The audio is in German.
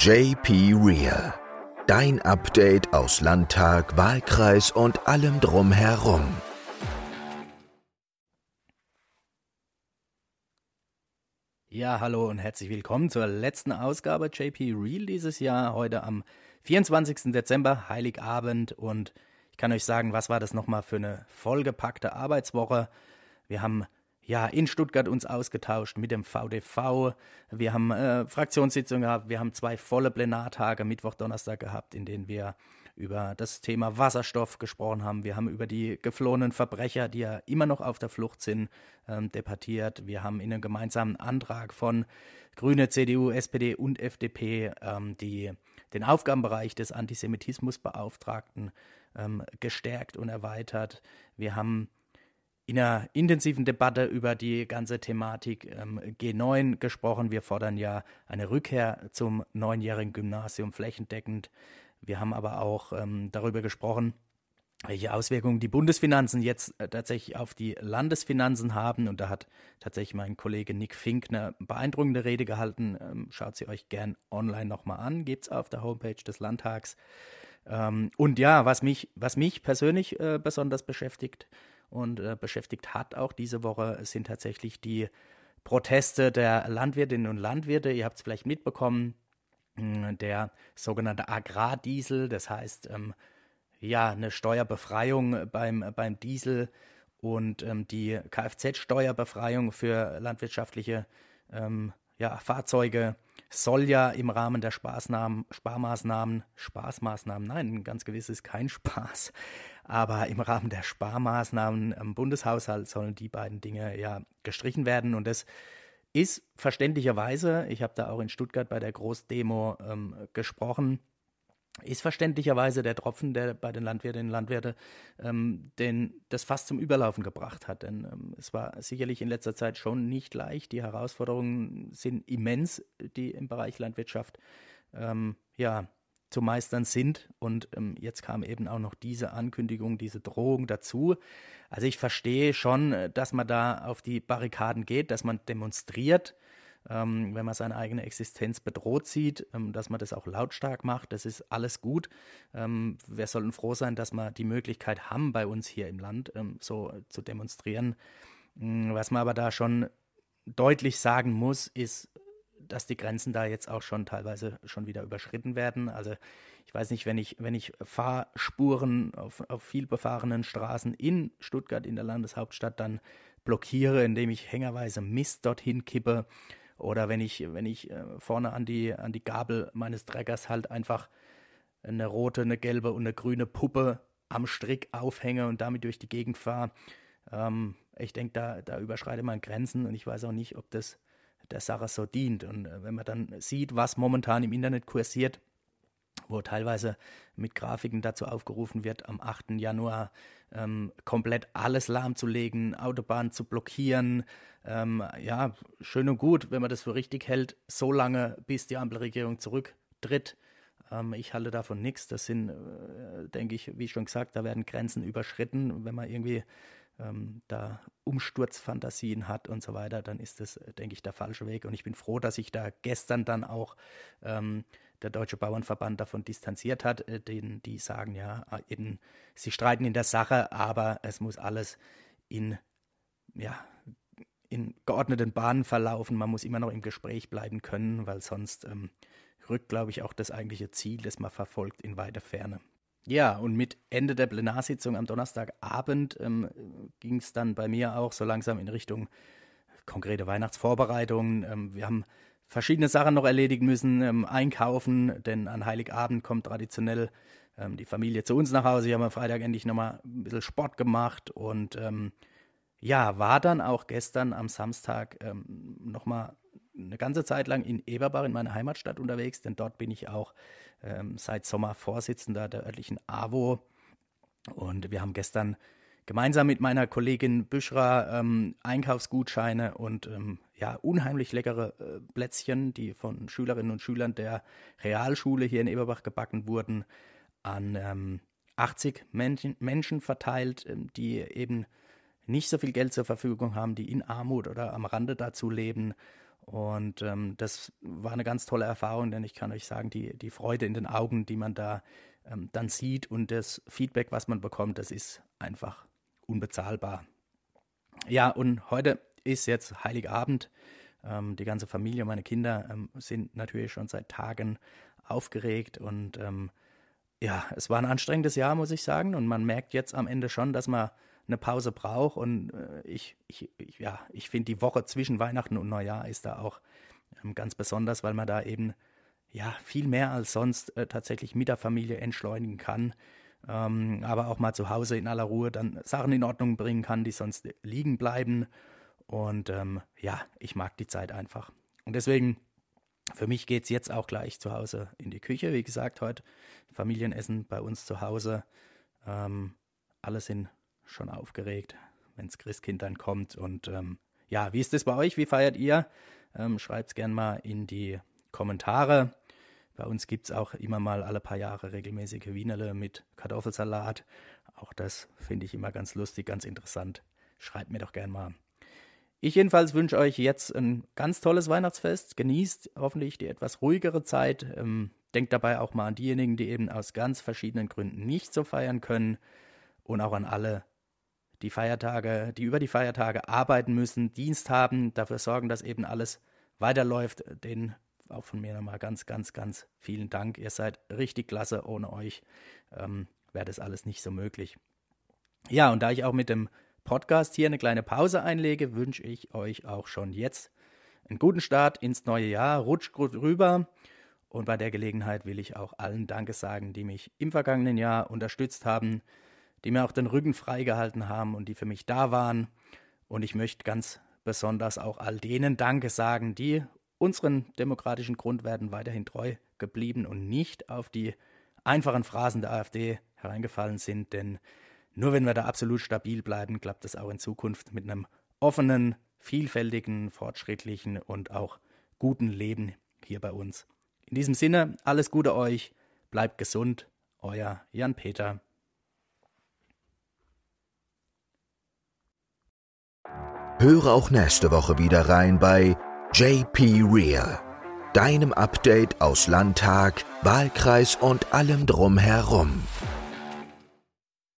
JP Real. Dein Update aus Landtag, Wahlkreis und allem drumherum. Ja, hallo und herzlich willkommen zur letzten Ausgabe JP Real dieses Jahr. Heute am 24. Dezember, Heiligabend. Und ich kann euch sagen, was war das nochmal für eine vollgepackte Arbeitswoche. Wir haben ja, in Stuttgart uns ausgetauscht mit dem VDV. Wir haben äh, Fraktionssitzungen gehabt, wir haben zwei volle Plenartage, Mittwoch, Donnerstag gehabt, in denen wir über das Thema Wasserstoff gesprochen haben. Wir haben über die geflohenen Verbrecher, die ja immer noch auf der Flucht sind, ähm, debattiert. Wir haben in einem gemeinsamen Antrag von Grüne, CDU, SPD und FDP ähm, die, den Aufgabenbereich des Antisemitismusbeauftragten ähm, gestärkt und erweitert. Wir haben in einer intensiven Debatte über die ganze Thematik ähm, G9 gesprochen. Wir fordern ja eine Rückkehr zum neunjährigen Gymnasium flächendeckend. Wir haben aber auch ähm, darüber gesprochen, welche Auswirkungen die Bundesfinanzen jetzt äh, tatsächlich auf die Landesfinanzen haben. Und da hat tatsächlich mein Kollege Nick Fink eine beeindruckende Rede gehalten. Ähm, schaut sie euch gern online nochmal an, gibt es auf der Homepage des Landtags. Und ja, was mich, was mich persönlich äh, besonders beschäftigt, und äh, beschäftigt hat auch diese Woche, sind tatsächlich die Proteste der Landwirtinnen und Landwirte. Ihr habt es vielleicht mitbekommen, hm, der sogenannte Agrardiesel, das heißt ähm, ja eine Steuerbefreiung beim, beim Diesel und ähm, die Kfz-Steuerbefreiung für landwirtschaftliche ähm, ja, Fahrzeuge soll ja im Rahmen der Spaßnahmen, Sparmaßnahmen, Spaßmaßnahmen, nein, ganz gewiss ist kein Spaß, aber im Rahmen der Sparmaßnahmen am Bundeshaushalt sollen die beiden Dinge ja gestrichen werden. Und das ist verständlicherweise, ich habe da auch in Stuttgart bei der Großdemo ähm, gesprochen, ist verständlicherweise der Tropfen, der bei den Landwirtinnen und Landwirten ähm, den, das fast zum Überlaufen gebracht hat. Denn ähm, es war sicherlich in letzter Zeit schon nicht leicht. Die Herausforderungen sind immens, die im Bereich Landwirtschaft ähm, ja, zu meistern sind. Und ähm, jetzt kam eben auch noch diese Ankündigung, diese Drohung dazu. Also ich verstehe schon, äh, dass man da auf die Barrikaden geht, dass man demonstriert, ähm, wenn man seine eigene Existenz bedroht sieht, ähm, dass man das auch lautstark macht. Das ist alles gut. Ähm, wir sollten froh sein, dass wir die Möglichkeit haben, bei uns hier im Land ähm, so zu demonstrieren. Mm, was man aber da schon deutlich sagen muss, ist, dass die Grenzen da jetzt auch schon teilweise schon wieder überschritten werden. Also ich weiß nicht, wenn ich, wenn ich Fahrspuren auf, auf viel befahrenen Straßen in Stuttgart, in der Landeshauptstadt, dann blockiere, indem ich hängerweise Mist dorthin kippe oder wenn ich, wenn ich äh, vorne an die, an die Gabel meines Treckers halt einfach eine rote, eine gelbe und eine grüne Puppe am Strick aufhänge und damit durch die Gegend fahre. Ähm, ich denke, da, da überschreite man Grenzen und ich weiß auch nicht, ob das der Sache so dient. Und äh, wenn man dann sieht, was momentan im Internet kursiert, wo teilweise mit Grafiken dazu aufgerufen wird, am 8. Januar ähm, komplett alles lahmzulegen, Autobahnen zu blockieren. Ähm, ja, schön und gut, wenn man das für richtig hält, so lange, bis die Ampelregierung zurücktritt. Ähm, ich halte davon nichts. Das sind, äh, denke ich, wie schon gesagt, da werden Grenzen überschritten. Wenn man irgendwie ähm, da Umsturzfantasien hat und so weiter, dann ist das, denke ich, der falsche Weg. Und ich bin froh, dass sich da gestern dann auch ähm, der Deutsche Bauernverband davon distanziert hat, äh, denen, die sagen, ja, äh, eben, sie streiten in der Sache, aber es muss alles in, ja, in geordneten Bahnen verlaufen. Man muss immer noch im Gespräch bleiben können, weil sonst ähm, rückt, glaube ich, auch das eigentliche Ziel, das man verfolgt, in weiter Ferne. Ja, und mit Ende der Plenarsitzung am Donnerstagabend ähm, ging es dann bei mir auch so langsam in Richtung konkrete Weihnachtsvorbereitungen. Ähm, wir haben verschiedene Sachen noch erledigen müssen, ähm, einkaufen, denn an Heiligabend kommt traditionell ähm, die Familie zu uns nach Hause. Wir haben am Freitag endlich nochmal ein bisschen Sport gemacht und ähm, ja, war dann auch gestern am Samstag ähm, nochmal eine ganze Zeit lang in Eberbach in meiner Heimatstadt unterwegs, denn dort bin ich auch ähm, seit Sommer Vorsitzender der örtlichen AWO. Und wir haben gestern gemeinsam mit meiner Kollegin Büschra ähm, Einkaufsgutscheine und ähm, ja, unheimlich leckere äh, Plätzchen, die von Schülerinnen und Schülern der Realschule hier in Eberbach gebacken wurden, an 80 ähm, Menschen, Menschen verteilt, ähm, die eben nicht so viel Geld zur Verfügung haben, die in Armut oder am Rande dazu leben. Und ähm, das war eine ganz tolle Erfahrung, denn ich kann euch sagen, die, die Freude in den Augen, die man da ähm, dann sieht und das Feedback, was man bekommt, das ist einfach unbezahlbar. Ja, und heute ist jetzt Heiligabend. Ähm, die ganze Familie, meine Kinder ähm, sind natürlich schon seit Tagen aufgeregt und ähm, ja, es war ein anstrengendes Jahr, muss ich sagen. Und man merkt jetzt am Ende schon, dass man eine Pause braucht. Und äh, ich, ich, ich, ja, ich finde, die Woche zwischen Weihnachten und Neujahr ist da auch ähm, ganz besonders, weil man da eben ja viel mehr als sonst äh, tatsächlich mit der Familie entschleunigen kann. Ähm, aber auch mal zu Hause in aller Ruhe dann Sachen in Ordnung bringen kann, die sonst liegen bleiben. Und ähm, ja, ich mag die Zeit einfach. Und deswegen, für mich geht es jetzt auch gleich zu Hause in die Küche. Wie gesagt, heute Familienessen bei uns zu Hause. Ähm, alle sind schon aufgeregt, wenn das Christkind dann kommt. Und ähm, ja, wie ist es bei euch? Wie feiert ihr? Ähm, Schreibt es gerne mal in die Kommentare. Bei uns gibt es auch immer mal alle paar Jahre regelmäßige Wienerle mit Kartoffelsalat. Auch das finde ich immer ganz lustig, ganz interessant. Schreibt mir doch gerne mal. Ich jedenfalls wünsche euch jetzt ein ganz tolles Weihnachtsfest. Genießt hoffentlich die etwas ruhigere Zeit. Ähm, denkt dabei auch mal an diejenigen, die eben aus ganz verschiedenen Gründen nicht so feiern können. Und auch an alle, die Feiertage, die über die Feiertage arbeiten müssen, Dienst haben, dafür sorgen, dass eben alles weiterläuft. Den auch von mir nochmal ganz, ganz, ganz vielen Dank. Ihr seid richtig klasse. Ohne euch ähm, wäre das alles nicht so möglich. Ja, und da ich auch mit dem Podcast hier eine kleine Pause einlege, wünsche ich euch auch schon jetzt einen guten Start ins neue Jahr. Rutscht gut rüber. Und bei der Gelegenheit will ich auch allen Danke sagen, die mich im vergangenen Jahr unterstützt haben, die mir auch den Rücken freigehalten haben und die für mich da waren. Und ich möchte ganz besonders auch all denen Danke sagen, die unseren demokratischen Grundwerten weiterhin treu geblieben und nicht auf die einfachen Phrasen der AfD hereingefallen sind, denn nur wenn wir da absolut stabil bleiben, klappt es auch in Zukunft mit einem offenen, vielfältigen, fortschrittlichen und auch guten Leben hier bei uns. In diesem Sinne, alles Gute euch, bleibt gesund, euer Jan Peter. Höre auch nächste Woche wieder rein bei JP Real, deinem Update aus Landtag, Wahlkreis und allem drumherum.